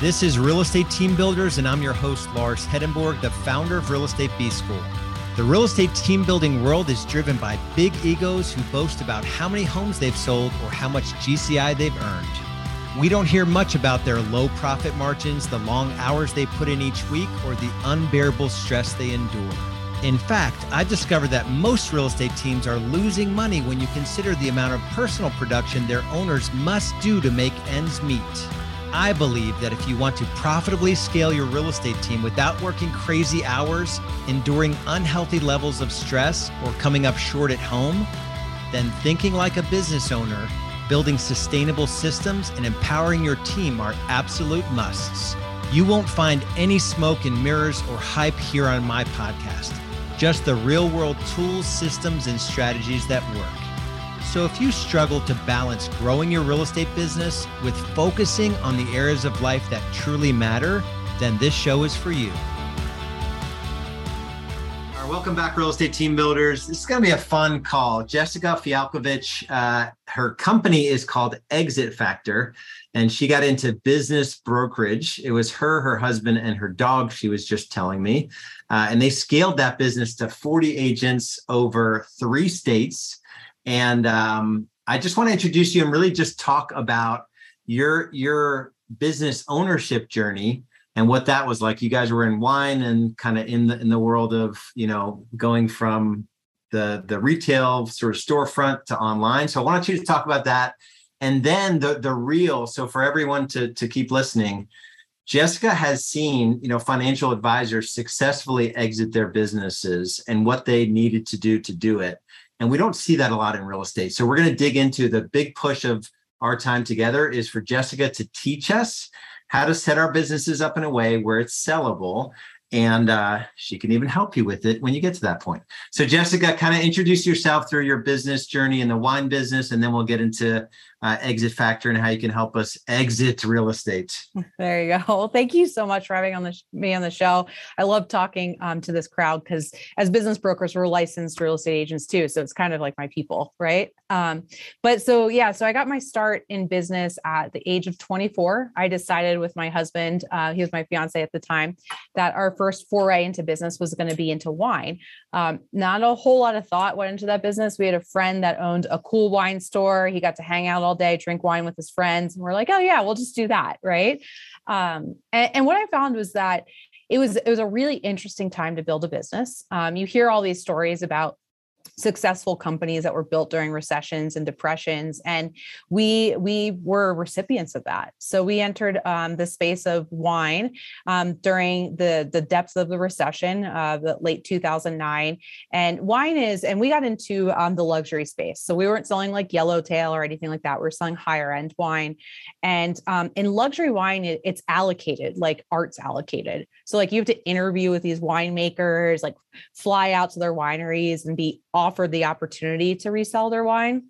This is Real Estate Team Builders, and I'm your host, Lars Hedenborg, the founder of Real Estate B School. The real estate team building world is driven by big egos who boast about how many homes they've sold or how much GCI they've earned. We don't hear much about their low profit margins, the long hours they put in each week, or the unbearable stress they endure. In fact, I've discovered that most real estate teams are losing money when you consider the amount of personal production their owners must do to make ends meet. I believe that if you want to profitably scale your real estate team without working crazy hours, enduring unhealthy levels of stress, or coming up short at home, then thinking like a business owner, building sustainable systems, and empowering your team are absolute musts. You won't find any smoke and mirrors or hype here on my podcast, just the real world tools, systems, and strategies that work. So, if you struggle to balance growing your real estate business with focusing on the areas of life that truly matter, then this show is for you. All right, welcome back, real estate team builders. This is going to be a fun call. Jessica Fialkovich, uh, her company is called Exit Factor, and she got into business brokerage. It was her, her husband, and her dog, she was just telling me. Uh, and they scaled that business to 40 agents over three states and um, I just want to introduce you and really just talk about your your business ownership journey and what that was like. You guys were in wine and kind of in the in the world of you know going from the the retail sort of storefront to online. So I want you to talk about that, and then the the real. So for everyone to to keep listening, Jessica has seen, you know, financial advisors successfully exit their businesses and what they needed to do to do it. And we don't see that a lot in real estate. So we're going to dig into the big push of our time together is for Jessica to teach us how to set our businesses up in a way where it's sellable. And uh, she can even help you with it when you get to that point. So, Jessica, kind of introduce yourself through your business journey in the wine business, and then we'll get into uh, exit factor and how you can help us exit real estate. There you go. Well, thank you so much for having on the me on the show. I love talking um, to this crowd because as business brokers, we're licensed real estate agents too, so it's kind of like my people, right? Um, but so yeah, so I got my start in business at the age of 24. I decided with my husband, uh, he was my fiance at the time, that our first foray into business was going to be into wine. Um, not a whole lot of thought went into that business. We had a friend that owned a cool wine store. He got to hang out all all day, drink wine with his friends. And we're like, oh yeah, we'll just do that. Right. Um, and, and what I found was that it was it was a really interesting time to build a business. Um, you hear all these stories about successful companies that were built during recessions and depressions and we we were recipients of that. So we entered um, the space of wine um, during the the depths of the recession uh, the late 2009 and wine is and we got into um, the luxury space. So we weren't selling like yellowtail or anything like that. We are selling higher end wine and um, in luxury wine it, it's allocated like art's allocated so like you have to interview with these winemakers like fly out to their wineries and be offered the opportunity to resell their wine.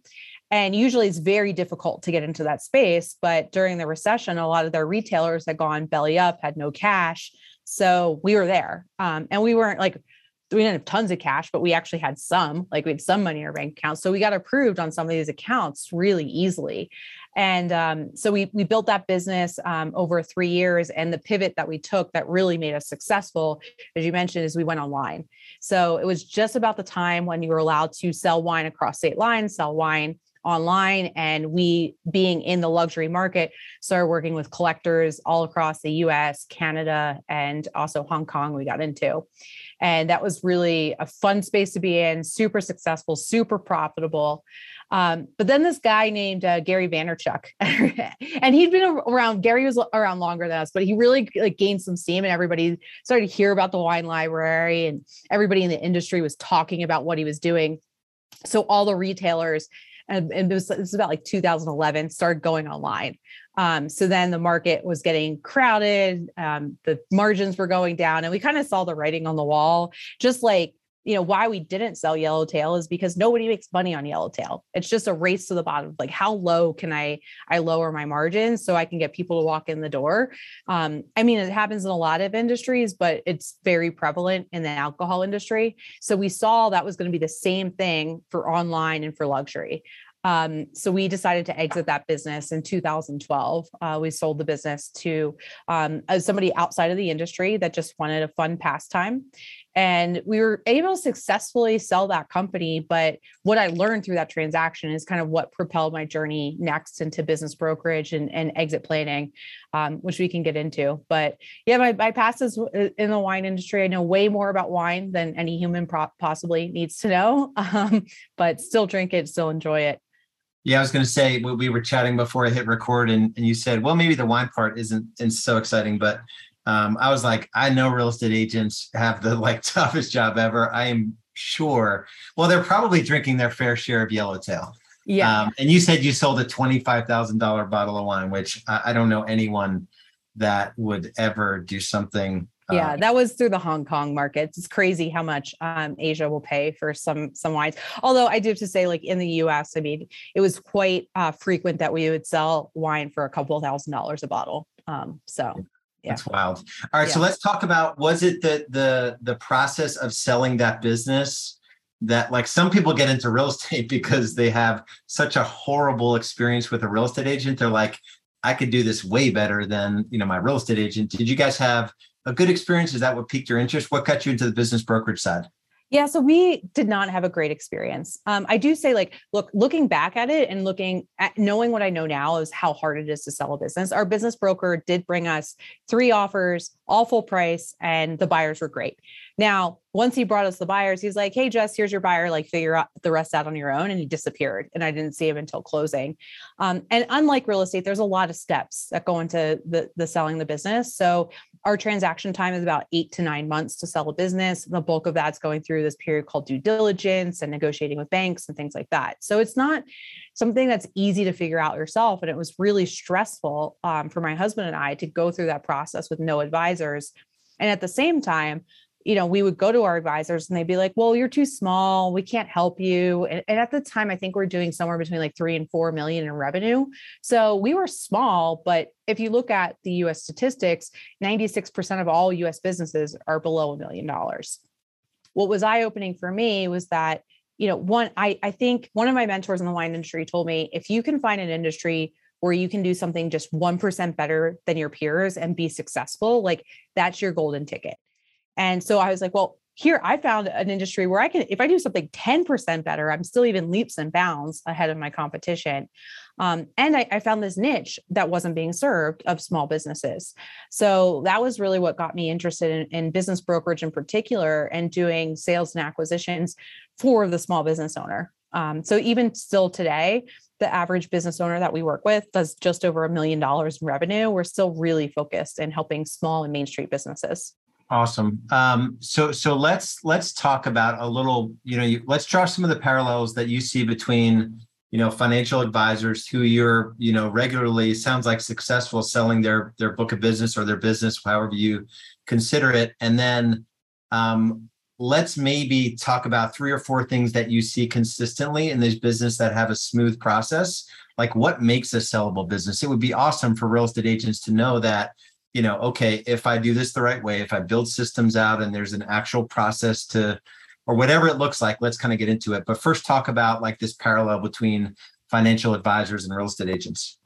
And usually it's very difficult to get into that space. But during the recession, a lot of their retailers had gone belly up, had no cash. So we were there. Um, and we weren't like, we didn't have tons of cash, but we actually had some, like we had some money in our bank account. So we got approved on some of these accounts really easily. And um, so we we built that business um, over three years. And the pivot that we took that really made us successful, as you mentioned, is we went online. So it was just about the time when you were allowed to sell wine across state lines, sell wine online and we being in the luxury market started working with collectors all across the US, Canada and also Hong Kong we got into. And that was really a fun space to be in, super successful, super profitable. Um, but then this guy named uh, Gary Vaynerchuk, and he'd been around. Gary was around longer than us, but he really like gained some steam, and everybody started to hear about the wine library, and everybody in the industry was talking about what he was doing. So all the retailers, and, and it, was, it was about like 2011, started going online. Um, so then the market was getting crowded, um, the margins were going down, and we kind of saw the writing on the wall, just like you know why we didn't sell yellowtail is because nobody makes money on yellowtail. It's just a race to the bottom. Like how low can i i lower my margins so i can get people to walk in the door? Um, i mean it happens in a lot of industries but it's very prevalent in the alcohol industry. So we saw that was going to be the same thing for online and for luxury. Um, so we decided to exit that business in 2012. Uh, we sold the business to um, somebody outside of the industry that just wanted a fun pastime. And we were able to successfully sell that company. But what I learned through that transaction is kind of what propelled my journey next into business brokerage and, and exit planning, um, which we can get into. But yeah, my, my past is uh, in the wine industry. I know way more about wine than any human possibly needs to know, um, but still drink it, still enjoy it. Yeah, I was going to say we were chatting before I hit record, and, and you said, well, maybe the wine part isn't, isn't so exciting, but um, I was like, I know real estate agents have the like toughest job ever. I am sure. Well, they're probably drinking their fair share of yellowtail. Yeah. Um, and you said you sold a twenty-five thousand dollar bottle of wine, which I, I, don't know anyone that would ever do something. Yeah, uh, that was through the Hong Kong market. It's crazy how much um, Asia will pay for some some wines. Although I do have to say, like in the U.S., I mean, it was quite uh, frequent that we would sell wine for a couple thousand dollars a bottle. Um, so yeah. That's wild. All right, yeah. so let's talk about was it the the the process of selling that business that like some people get into real estate because they have such a horrible experience with a real estate agent. They're like, I could do this way better than you know my real estate agent. Did you guys have a good experience? Is that what piqued your interest? What got you into the business brokerage side? Yeah, so we did not have a great experience. Um, I do say, like, look, looking back at it and looking at knowing what I know now is how hard it is to sell a business. Our business broker did bring us three offers, all full price, and the buyers were great. Now, once he brought us the buyers, he's like, Hey, Jess, here's your buyer. Like, figure out the rest out on your own. And he disappeared. And I didn't see him until closing. Um, and unlike real estate, there's a lot of steps that go into the, the selling the business. So our transaction time is about eight to nine months to sell a business. The bulk of that's going through this period called due diligence and negotiating with banks and things like that. So it's not something that's easy to figure out yourself. And it was really stressful um, for my husband and I to go through that process with no advisors. And at the same time, you know, we would go to our advisors and they'd be like, well, you're too small. We can't help you. And, and, at the time, I think we're doing somewhere between like three and four million in revenue. So we were small, but if you look at the US statistics, 96% of all US businesses are below a million dollars. What was eye opening for me was that, you know, one, I, I think one of my mentors in the wine industry told me if you can find an industry where you can do something just 1% better than your peers and be successful, like that's your golden ticket and so I was like, well, here I found an industry where I can, if I do something 10% better, I'm still even leaps and bounds ahead of my competition. Um, and I, I, found this niche that wasn't being served of small businesses. So that was really what got me interested in, in business brokerage in particular and doing sales and acquisitions for the small business owner. Um, so even still today, the average business owner that we work with does just over a million dollars in revenue. We're still really focused in helping small and main street businesses. Awesome. Um, so so let's let's talk about a little. You know, you, let's draw some of the parallels that you see between you know financial advisors who you're you know regularly sounds like successful selling their their book of business or their business, however you consider it, and then um, let's maybe talk about three or four things that you see consistently in this business that have a smooth process. Like what makes a sellable business? It would be awesome for real estate agents to know that you know, okay, if I do this the right way, if I build systems out and there's an actual process to, or whatever it looks like, let's kind of get into it. But first, talk about like this parallel between financial advisors and real estate agents.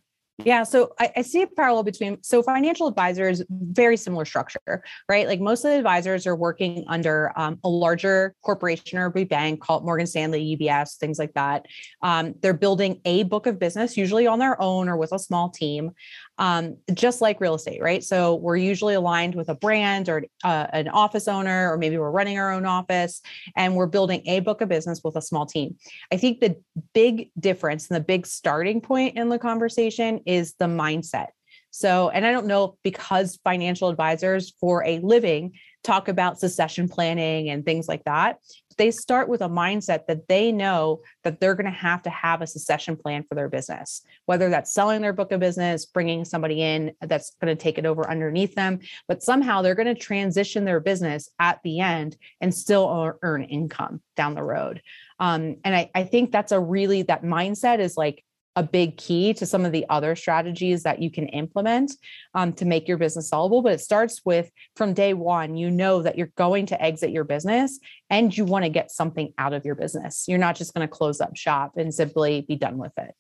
Yeah, so I, I, see a parallel between so financial advisors, very similar structure, right? Like most of the advisors are working under um, a larger corporation or a big bank called Morgan Stanley, UBS, things like that. Um, they're building a book of business, usually on their own or with a small team um, just like real estate, right? So we're usually aligned with a brand or uh, an office owner, or maybe we're running our own office and we're building a book of business with a small team. I think the big difference and the big starting point in the conversation is the mindset. So, and I don't know because financial advisors for a living talk about succession planning and things like that they start with a mindset that they know that they're going to have to have a succession plan for their business, whether that's selling their book of business, bringing somebody in that's going to take it over underneath them, but somehow they're going to transition their business at the end and still earn income down the road. Um, and I, I think that's a really, that mindset is like a big key to some of the other strategies that you can implement um, to make your business sellable. But it starts with from day one, you know that you're going to exit your business and you want to get something out of your business. You're not just going to close up shop and simply be done with it.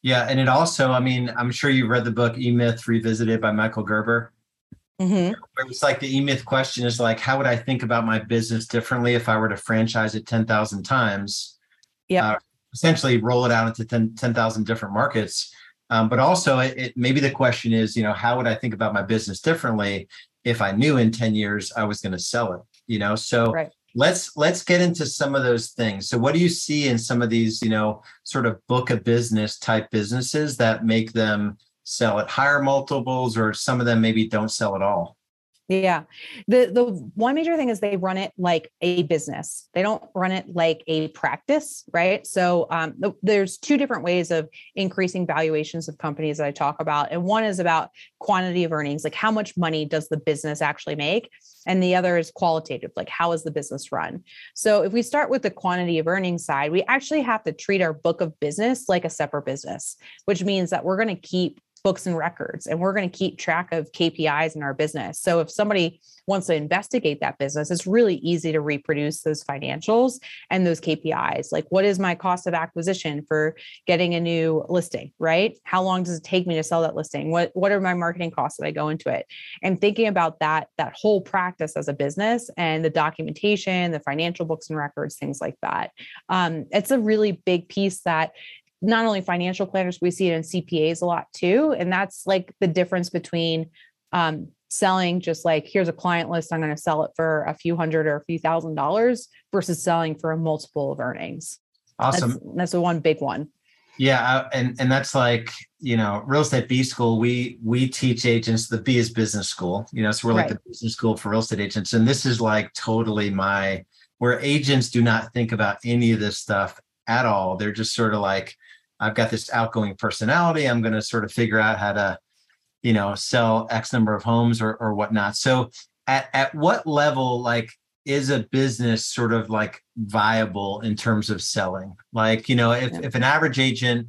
Yeah. And it also, I mean, I'm sure you've read the book E Myth Revisited by Michael Gerber. Mm-hmm. It's like the E Myth question is like, how would I think about my business differently if I were to franchise it 10,000 times? Yeah. Uh, essentially roll it out into 10,000 10, different markets. Um, but also, it, it, maybe the question is, you know, how would I think about my business differently if I knew in 10 years I was going to sell it? You know, so right. let's let's get into some of those things. So, what do you see in some of these, you know, sort of book of business type businesses that make them sell at higher multiples, or some of them maybe don't sell at all? Yeah. The the one major thing is they run it like a business. They don't run it like a practice, right? So um, there's two different ways of increasing valuations of companies that I talk about. And one is about quantity of earnings, like how much money does the business actually make? And the other is qualitative, like how is the business run? So if we start with the quantity of earnings side, we actually have to treat our book of business like a separate business, which means that we're going to keep books and records and we're going to keep track of KPIs in our business. So if somebody wants to investigate that business, it's really easy to reproduce those financials and those KPIs. Like what is my cost of acquisition for getting a new listing, right? How long does it take me to sell that listing? What what are my marketing costs that I go into it? And thinking about that that whole practice as a business and the documentation, the financial books and records, things like that. Um, it's a really big piece that not only financial planners, we see it in CPAs a lot too. And that's like the difference between um, selling just like, here's a client list, I'm going to sell it for a few hundred or a few thousand dollars versus selling for a multiple of earnings. Awesome. That's, that's the one big one. Yeah, and and that's like you know, real estate B school. We we teach agents the B is business school. You know, so we're like right. the business school for real estate agents, and this is like totally my where agents do not think about any of this stuff at all. They're just sort of like, I've got this outgoing personality. I'm going to sort of figure out how to, you know, sell X number of homes or, or whatnot. So at, at what level, like, is a business sort of like viable in terms of selling? Like, you know, if, yeah. if an average agent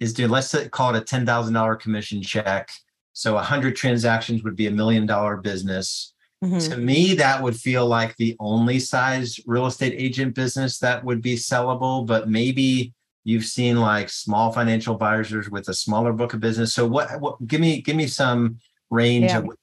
is doing, let's call it a $10,000 commission check. So 100 transactions would be a million dollar business. Mm-hmm. To me, that would feel like the only size real estate agent business that would be sellable, but maybe you've seen like small financial advisors with a smaller book of business. So what, what give me give me some range yeah. of what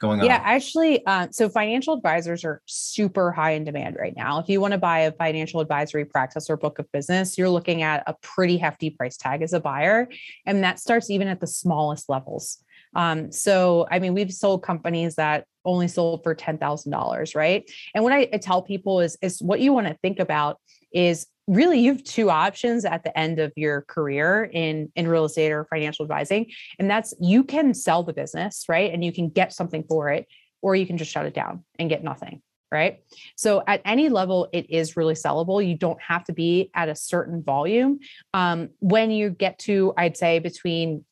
going on? Yeah, actually, uh, so financial advisors are super high in demand right now. If you want to buy a financial advisory practice or book of business, you're looking at a pretty hefty price tag as a buyer, and that starts even at the smallest levels. Um, so, I mean, we've sold companies that only sold for ten thousand dollars, right? And what I, I tell people is, is what you want to think about is really you have two options at the end of your career in in real estate or financial advising and that's you can sell the business right? And you can get something for it or you can just shut it down and get nothing right? So at any level it is really sellable. You don't have to be at a certain volume. Um, when you get to i'd say between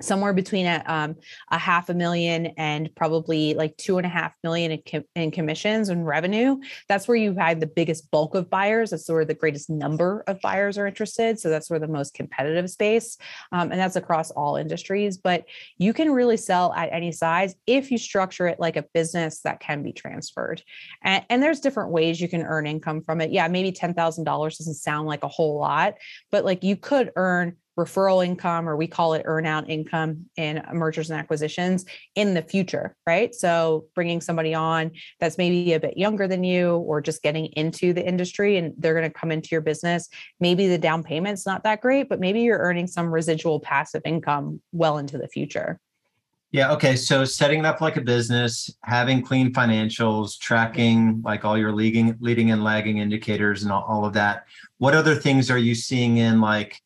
somewhere between a, um, a half a million and probably like two and a half million in, com- in commissions and revenue. That's where you have the biggest bulk of buyers. That's where the greatest number of buyers are interested. So that's where the most competitive space, um, and that's across all industries. But you can really sell at any size if you structure it like a business that can be transferred. And, and there's different ways you can earn income from it. Yeah, maybe ten thousand dollars doesn't sound like a whole lot, but like you could earn referral income, or we call it earnout income in mergers and acquisitions in the future, right? So bringing somebody on that's maybe a bit younger than you or just getting into the industry and they're going to come into your business. Maybe the down payment's not that great, but maybe you're earning some residual passive income well into the future. Yeah. Okay. So setting it up like a business, having clean financials, tracking like all your leading, leading and lagging indicators and all, all of that. What other things are you seeing in like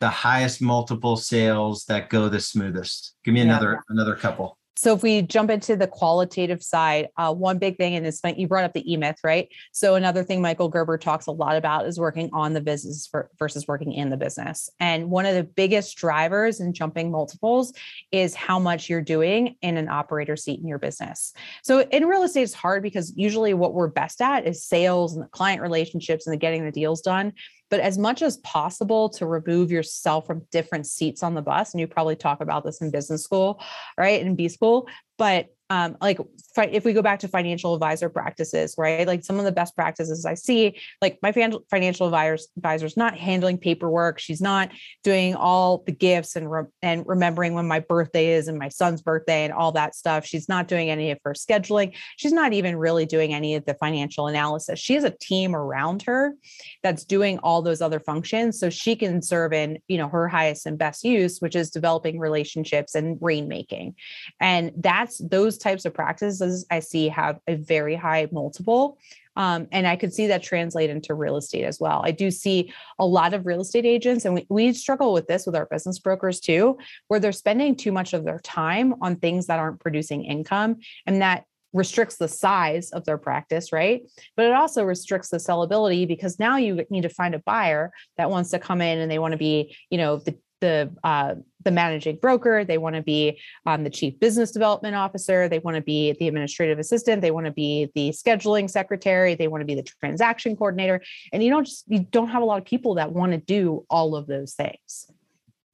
the highest multiple sales that go the smoothest? Give me another yeah. another couple. So if we jump into the qualitative side, uh, one big thing, and this point, you brought up the E-Myth, right? So another thing Michael Gerber talks a lot about is working on the business versus working in the business. And one of the biggest drivers in jumping multiples is how much you're doing in an operator seat in your business. So in real estate, it's hard because usually what we're best at is sales and the client relationships and the getting the deals done but as much as possible to remove yourself from different seats on the bus. And you probably talk about this in business school, right? In B school, but um, like if we go back to financial advisor practices, right? Like some of the best practices I see, like my financial advisors advisor's not handling paperwork. She's not doing all the gifts and re- and remembering when my birthday is and my son's birthday and all that stuff. She's not doing any of her scheduling. She's not even really doing any of the financial analysis. She has a team around her that's doing all those other functions, so she can serve in you know her highest and best use, which is developing relationships and rainmaking, and that's those types of practices I see have a very high multiple. Um, and I could see that translate into real estate as well. I do see a lot of real estate agents, and we, we struggle with this with our business brokers too, where they're spending too much of their time on things that aren't producing income. And that restricts the size of their practice, right? But it also restricts the sellability because now you need to find a buyer that wants to come in and they want to be, you know, the the uh, the managing broker. They want to be um, the chief business development officer. They want to be the administrative assistant. They want to be the scheduling secretary. They want to be the transaction coordinator. And you don't just you don't have a lot of people that want to do all of those things.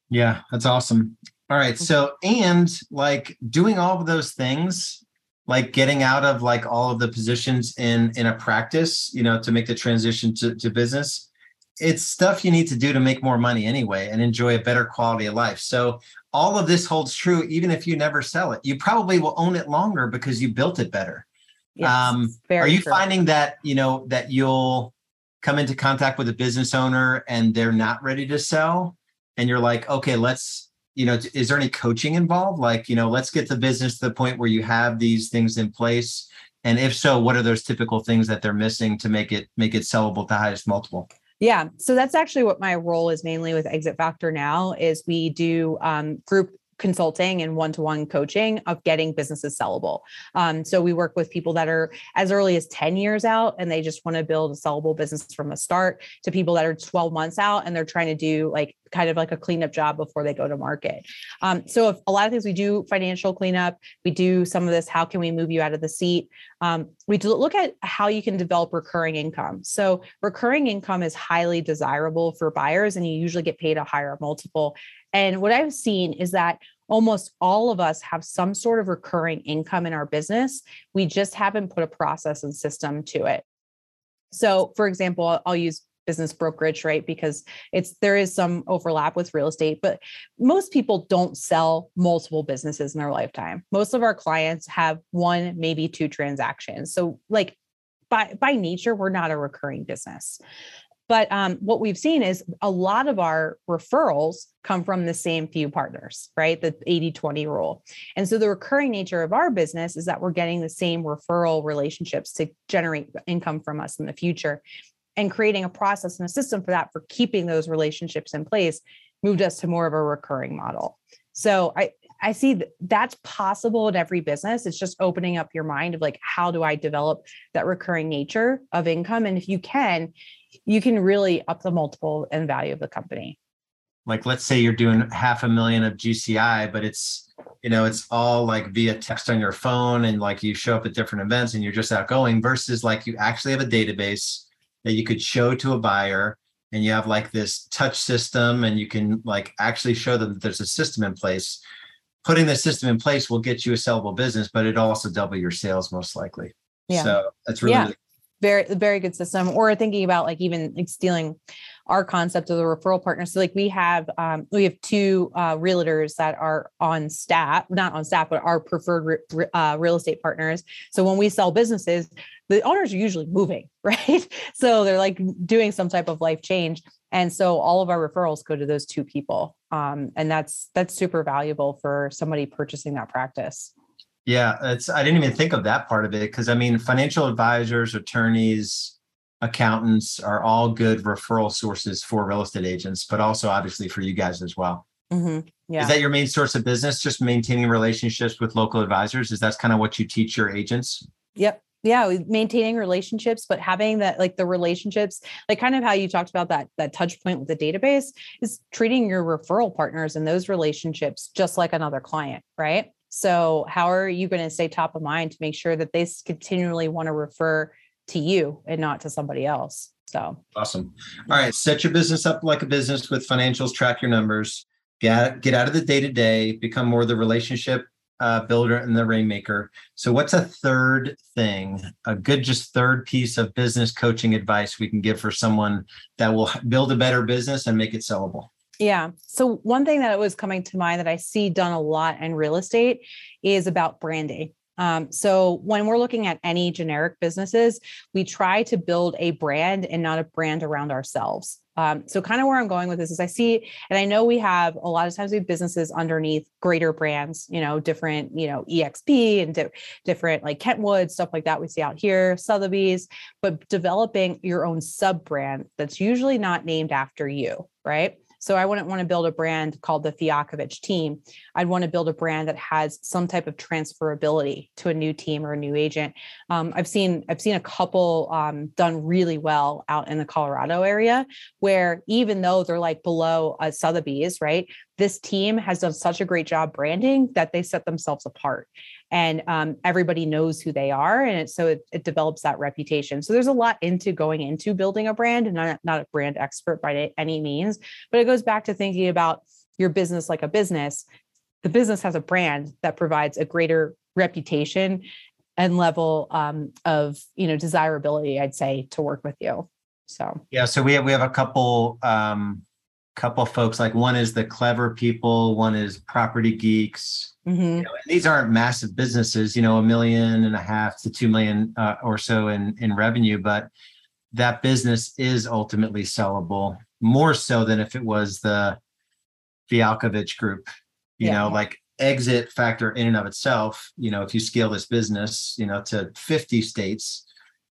Yeah that's awesome. All right so and like doing all of those things like getting out of like all of the positions in in a practice you know to make the transition to, to business it's stuff you need to do to make more money anyway and enjoy a better quality of life. So all of this holds true even if you never sell it. You probably will own it longer because you built it better. Yes, um, are you true. finding that you know that you'll come into contact with a business owner and they're not ready to sell, and you're like, okay, let's you know, is there any coaching involved? Like, you know, let's get the business to the point where you have these things in place, and if so, what are those typical things that they're missing to make it make it sellable to highest multiple? Yeah. So that's actually what my role is mainly with Exit Factor now is we do um, group consulting and one-to-one coaching of getting businesses sellable. Um, so we work with people that are as early as 10 years out and they just want to build a sellable business from the start to people that are 12 months out and they're trying to do like kind of like a cleanup job before they go to market. Um, so a lot of things we do financial cleanup, we do some of this, how can we move you out of the seat? Um, we look at how you can develop recurring income. So recurring income is highly desirable for buyers and you usually get paid a higher multiple and what I've seen is that almost all of us have some sort of recurring income in our business. We just haven't put a process and system to it. So, for example, I'll use business brokerage right because it's there is some overlap with real estate but most people don't sell multiple businesses in their lifetime most of our clients have one maybe two transactions so like by by nature we're not a recurring business but um, what we've seen is a lot of our referrals come from the same few partners, right? The 80 20 rule. And so the recurring nature of our business is that we're getting the same referral relationships to generate income from us in the future. And creating a process and a system for that, for keeping those relationships in place, moved us to more of a recurring model. So I, I see that that's possible in every business. It's just opening up your mind of like, how do I develop that recurring nature of income? And if you can, you can really up the multiple and value of the company. Like, let's say you're doing half a million of GCI, but it's, you know, it's all like via text on your phone and like you show up at different events and you're just outgoing versus like you actually have a database that you could show to a buyer and you have like this touch system and you can like actually show them that there's a system in place putting the system in place will get you a sellable business, but it also double your sales most likely. Yeah. So that's really, yeah. very, very good system. Or thinking about like even like stealing our concept of the referral partner. So like we have um, we have two uh, realtors that are on staff, not on staff, but our preferred re- uh, real estate partners. So when we sell businesses, the owners are usually moving, right? So they're like doing some type of life change. And so all of our referrals go to those two people. Um, and that's that's super valuable for somebody purchasing that practice. Yeah, it's I didn't even think of that part of it because I mean financial advisors, attorneys, accountants are all good referral sources for real estate agents, but also obviously for you guys as well. Mm-hmm. Yeah. Is that your main source of business? Just maintaining relationships with local advisors? Is that kind of what you teach your agents? Yep yeah maintaining relationships but having that like the relationships like kind of how you talked about that that touch point with the database is treating your referral partners and those relationships just like another client right so how are you going to stay top of mind to make sure that they continually want to refer to you and not to somebody else So awesome. All right. Set your business up like a business with financials, track your numbers, get, get out of the day to day, become more the relationship uh, builder and the rainmaker. So, what's a third thing, a good, just third piece of business coaching advice we can give for someone that will build a better business and make it sellable? Yeah. So, one thing that was coming to mind that I see done a lot in real estate is about branding. Um, so when we're looking at any generic businesses, we try to build a brand and not a brand around ourselves. Um, so kind of where I'm going with this is I see, and I know we have a lot of times we have businesses underneath greater brands, you know, different, you know, EXP and di- different like Kentwood, stuff like that we see out here, Sotheby's, but developing your own sub brand that's usually not named after you, right? So I wouldn't want to build a brand called the Fialkovich team. I'd want to build a brand that has some type of transferability to a new team or a new agent. Um, I've seen I've seen a couple um, done really well out in the Colorado area, where even though they're like below a Sotheby's, right? This team has done such a great job branding that they set themselves apart. And um, everybody knows who they are and it, so it, it, develops that reputation. So there's a lot into going into building a brand and not, not a brand expert by any means but it goes back to thinking about your business like a business. The business has a brand that provides a greater reputation and level um, of you know desirability i'd say to work with you. So. Yeah so we have we have a couple um couple folks like one is the clever people one is property geeks mm-hmm. you know, these aren't massive businesses you know a million and a half to two million uh, or so in in revenue but that business is ultimately sellable more so than if it was the Fialkovich group you yeah. know like exit factor in and of itself you know if you scale this business you know to 50 states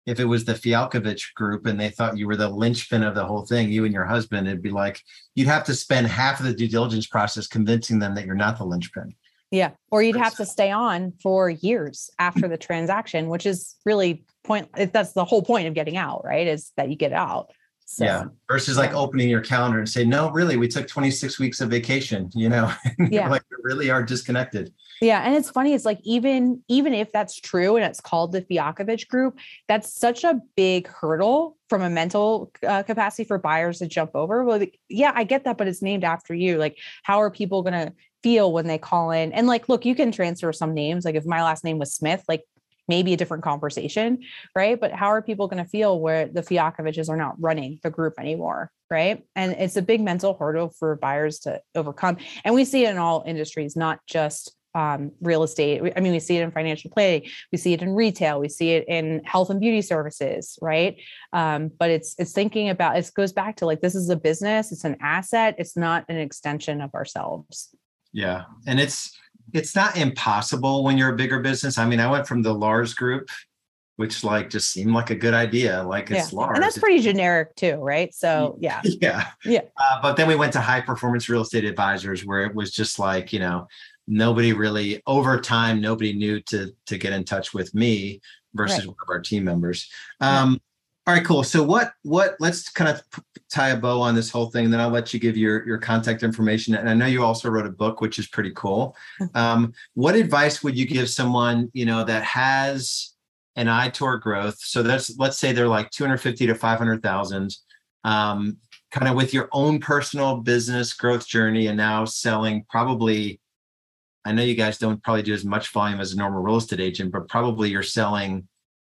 if it was the Fialkovich group and they thought you were the linchpin of the whole thing, you and your husband, it'd be like you'd have to spend half of the due diligence process convincing them that you're not the linchpin. Yeah. Or you'd have to stay on for years after the transaction, which is really point that's the whole point of getting out, right? Is that you get out. So, yeah. Versus like opening your calendar and say, no, really, we took 26 weeks of vacation, you know, yeah. like we really are disconnected. Yeah. And it's funny, it's like even even if that's true and it's called the Fialkovich group, that's such a big hurdle from a mental uh, capacity for buyers to jump over. Well, yeah, I get that, but it's named after you. Like, how are people gonna feel when they call in? And like, look, you can transfer some names. Like if my last name was Smith, like maybe a different conversation, right? But how are people going to feel where the Fialkoviches are not running the group anymore, right? And it's a big mental hurdle for buyers to overcome. And we see it in all industries, not just um, real estate. I mean, we see it in financial planning, we see it in retail, we see it in health and beauty services, right? Um, but it's it's thinking about it goes back to like this is a business, it's an asset, it's not an extension of ourselves. Yeah, and it's it's not impossible when you're a bigger business. I mean, I went from the Lars group, which like just seemed like a good idea. Like it's yeah. Lars. And that's pretty generic too, right? So yeah. Yeah. Yeah. Uh, but then we went to high performance real estate advisors where it was just like, you know, nobody really over time, nobody knew to to get in touch with me versus right. one of our team members. Um, all right, cool. So what what let's kind of tie a bow on this whole thing, and then I'll let you give your your contact information. And I know you also wrote a book, which is pretty cool. Mm-hmm. Um, what advice would you give someone you know that has an eye toward growth? So that's let's say they're like 250 to 500,000, um, kind of with your own personal business growth journey, and now selling probably. I know you guys don't probably do as much volume as a normal real estate agent, but probably you're selling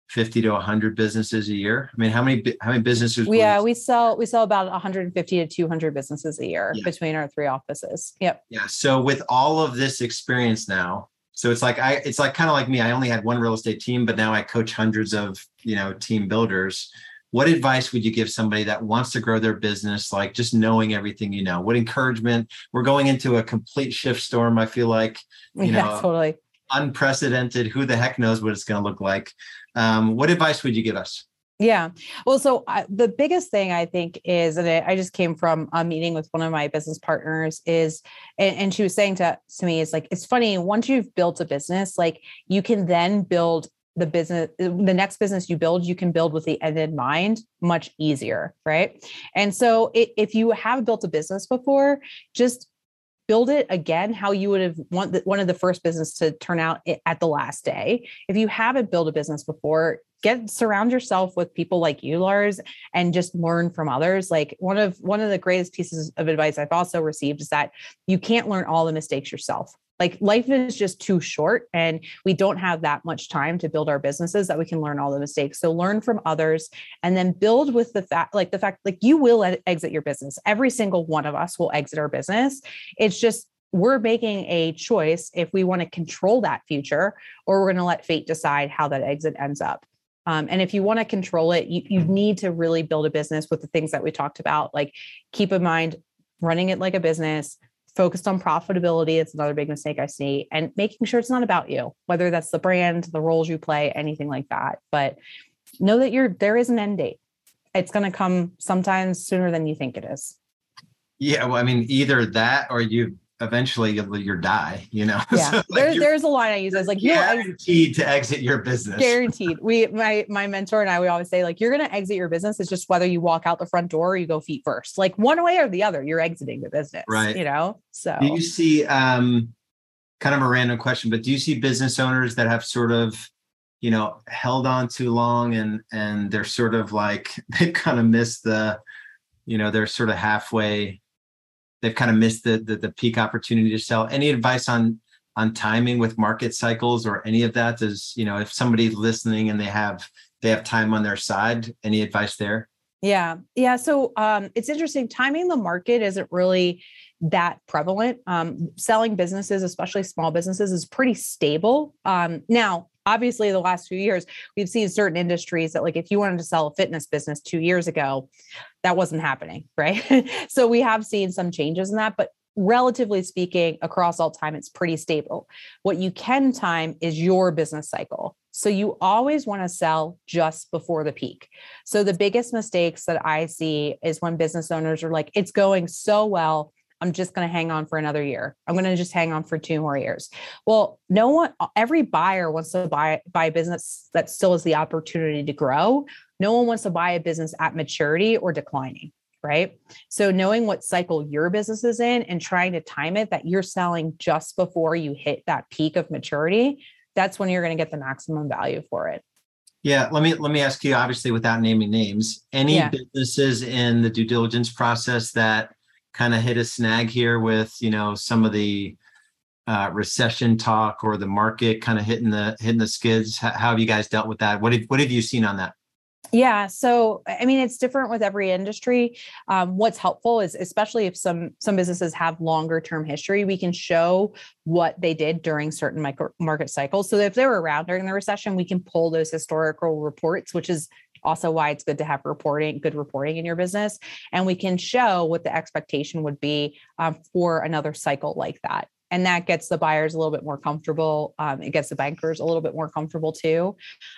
50 to 100 businesses a year? I mean how many how many businesses yeah we sell we sell about 150 to 200 businesses a year yeah. between our three offices. Yep. Yeah so with all of this experience now so it's like i it's like kind of like me i only had one real estate team but now i coach hundreds of you know team builders. What advice would you give somebody that wants to grow their business like just knowing everything you know? What encouragement? We're going into a complete shift storm i feel like you yeah, know totally. unprecedented who the heck knows what it's going to look like um, what advice would you give us? Yeah. Well, so uh, the biggest thing I think is, and I just came from a meeting with one of my business partners, is, and, and she was saying to, to me, it's like, it's funny, once you've built a business, like you can then build the business, the next business you build, you can build with the end in mind much easier. Right. And so it, if you have built a business before, just build it again how you would have want the, one of the first business to turn out at the last day. If you haven't built a business before get surround yourself with people like you lars and just learn from others. Like one of one of the greatest pieces of advice i've also received is that you can't learn all the mistakes yourself like life is just too short and we don't have that much time to build our businesses that we can learn all the mistakes. So learn from others and then build with the fact like the fact like you will exit your business. Every single one of us will exit our business. It's just we're making a choice if we want to control that future or we're going to let fate decide how that exit ends up. Um, and if you want to control it you, you need to really build a business with the things that we talked about like keep in mind running it like a business focused on profitability. It's another big mistake I see, and making sure it's not about you, whether that's the brand, the roles you play, anything like that. But know that you're there is an end date. It's going to come sometimes sooner than you think it is. Yeah, well, I mean, either that or you eventually you'll, you'll die, you know? Yeah. so, like, there, there's a line I use. It's like, you're guaranteed to exit your business. Guaranteed. We, my, my mentor and I, we always say like, you're going to exit your business. It's just whether you walk out the front door or you go feet first, like one way or the other, you're exiting the business, right? You know? So do you see, um, kind of a random question, but do you see business owners that have sort of, you know, held on too long and, and they're sort of like, they've kind of missed the, you know, they're sort of halfway they've kind of missed the, the, the peak opportunity to sell. Any advice on on timing with market cycles or any of that? Does you know if somebody's listening and they have they have time on their side, any advice there? Yeah, yeah. So um, it's interesting. Timing the market isn't really that prevalent. Um, selling businesses, especially small businesses, is pretty stable. Um, now, obviously the last few years we've seen certain industries that like if you wanted to sell a fitness business two years ago that wasn't happening right? So we have seen some changes in that but relatively speaking across all time it's pretty stable. What you can time is your business cycle. So you always want to sell just before the peak. So the biggest mistakes that i see is when business owners are like it's going so well I'm just going to hang on for another year. I'm going to just hang on for two more years. Well, no one, every buyer wants to buy buy a business that still has the opportunity to grow. No one wants to buy a business at maturity or declining, right? So knowing what cycle your business is in and trying to time it that you're selling just before you hit that peak of maturity, that's when you're going to get the maximum value for it. Yeah, let me let me ask you obviously without naming names, any yeah. businesses in the due diligence process that kind of hit a snag here with you know some of the uh, recession talk or the market kind of hitting the hitting the skids? How, how have you guys dealt with that? What have what have you seen on that? Yeah, so I mean, it's different with every industry. Um, what's helpful is, especially if some some businesses have longer term history, we can show what they did during certain micro market cycles. So if they were around during the recession, we can pull those historical reports, which is also why it's good to have reporting, good reporting in your business. And we can show what the expectation would be um, for another cycle like that and that gets the buyers a little bit more comfortable. Um, it gets the bankers a little bit more comfortable too.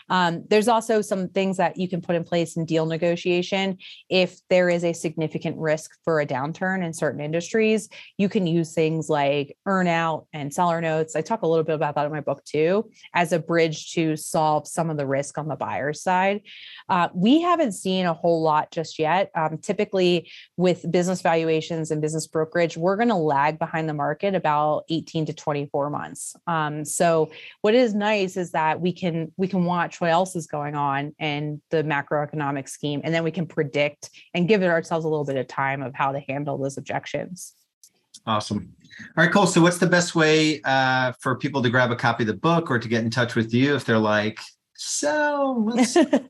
Um, there's also some things that you can put in place in deal negotiation. If there is a significant risk for a downturn in certain industries, you can use things like earnout and seller notes. I talk a little bit about that in my book too, as a bridge to solve some of the risk on the buyer's side. Uh, we haven't seen a whole lot just yet. Um, typically, with business valuations and business brokerage, we're going to lag behind the market about 18 to 24 months. Um, so what is nice is that we can we can watch what else is going on in the macroeconomic scheme, and then we can predict and give it ourselves a little bit of time of how to handle those objections. Awesome. All right, cool. So, what's the best way uh, for people to grab a copy of the book or to get in touch with you if they're like, so let's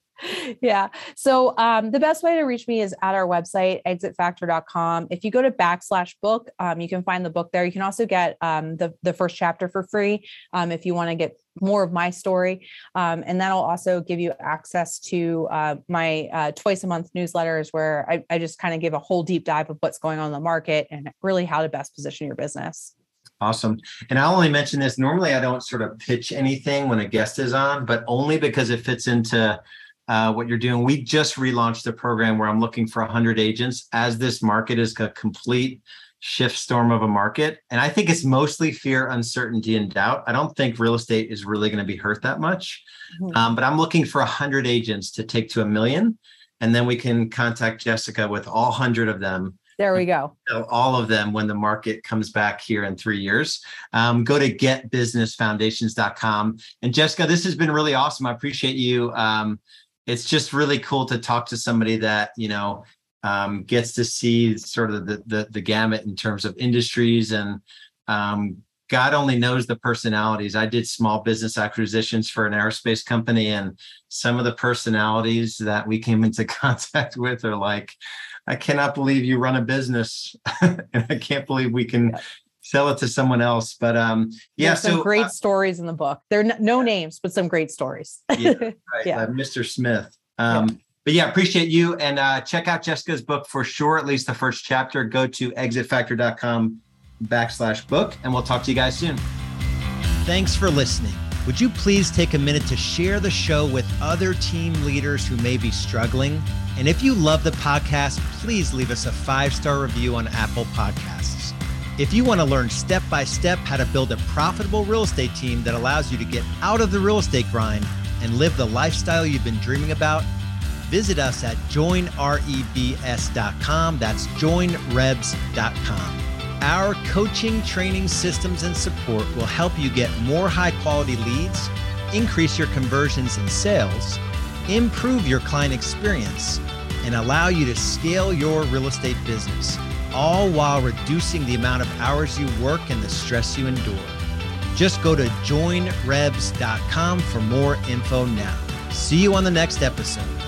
yeah. So um, the best way to reach me is at our website, exitfactor.com. If you go to backslash book, um, you can find the book there. You can also get um, the, the first chapter for free um, if you want to get more of my story. Um, and that'll also give you access to uh, my uh, twice a month newsletters where I, I just kind of give a whole deep dive of what's going on in the market and really how to best position your business. Awesome. And I'll only mention this. Normally, I don't sort of pitch anything when a guest is on, but only because it fits into uh, what you're doing. We just relaunched a program where I'm looking for 100 agents as this market is a complete shift storm of a market. And I think it's mostly fear, uncertainty, and doubt. I don't think real estate is really going to be hurt that much. Mm-hmm. Um, but I'm looking for 100 agents to take to a million. And then we can contact Jessica with all 100 of them There we go. So all of them when the market comes back here in three years. Um, go to getbusinessfoundations.com. And Jessica, this has been really awesome. I appreciate you. Um, it's just really cool to talk to somebody that, you know, um, gets to see sort of the, the, the gamut in terms of industries and um, God only knows the personalities. I did small business acquisitions for an aerospace company, and some of the personalities that we came into contact with are like, I cannot believe you run a business, and I can't believe we can sell it to someone else. But um, yeah, There's some so great uh, stories in the book. There are no names, but some great stories. yeah, right, Yeah. uh, Mr. Smith. Um, But yeah, appreciate you and uh, check out Jessica's book for sure. At least the first chapter. Go to exitfactor.com backslash book, and we'll talk to you guys soon. Thanks for listening. Would you please take a minute to share the show with other team leaders who may be struggling? And if you love the podcast, please leave us a five star review on Apple Podcasts. If you want to learn step by step how to build a profitable real estate team that allows you to get out of the real estate grind and live the lifestyle you've been dreaming about, visit us at joinrebs.com. That's joinrebs.com. Our coaching, training, systems, and support will help you get more high quality leads, increase your conversions and sales, improve your client experience, and allow you to scale your real estate business, all while reducing the amount of hours you work and the stress you endure. Just go to joinrebs.com for more info now. See you on the next episode.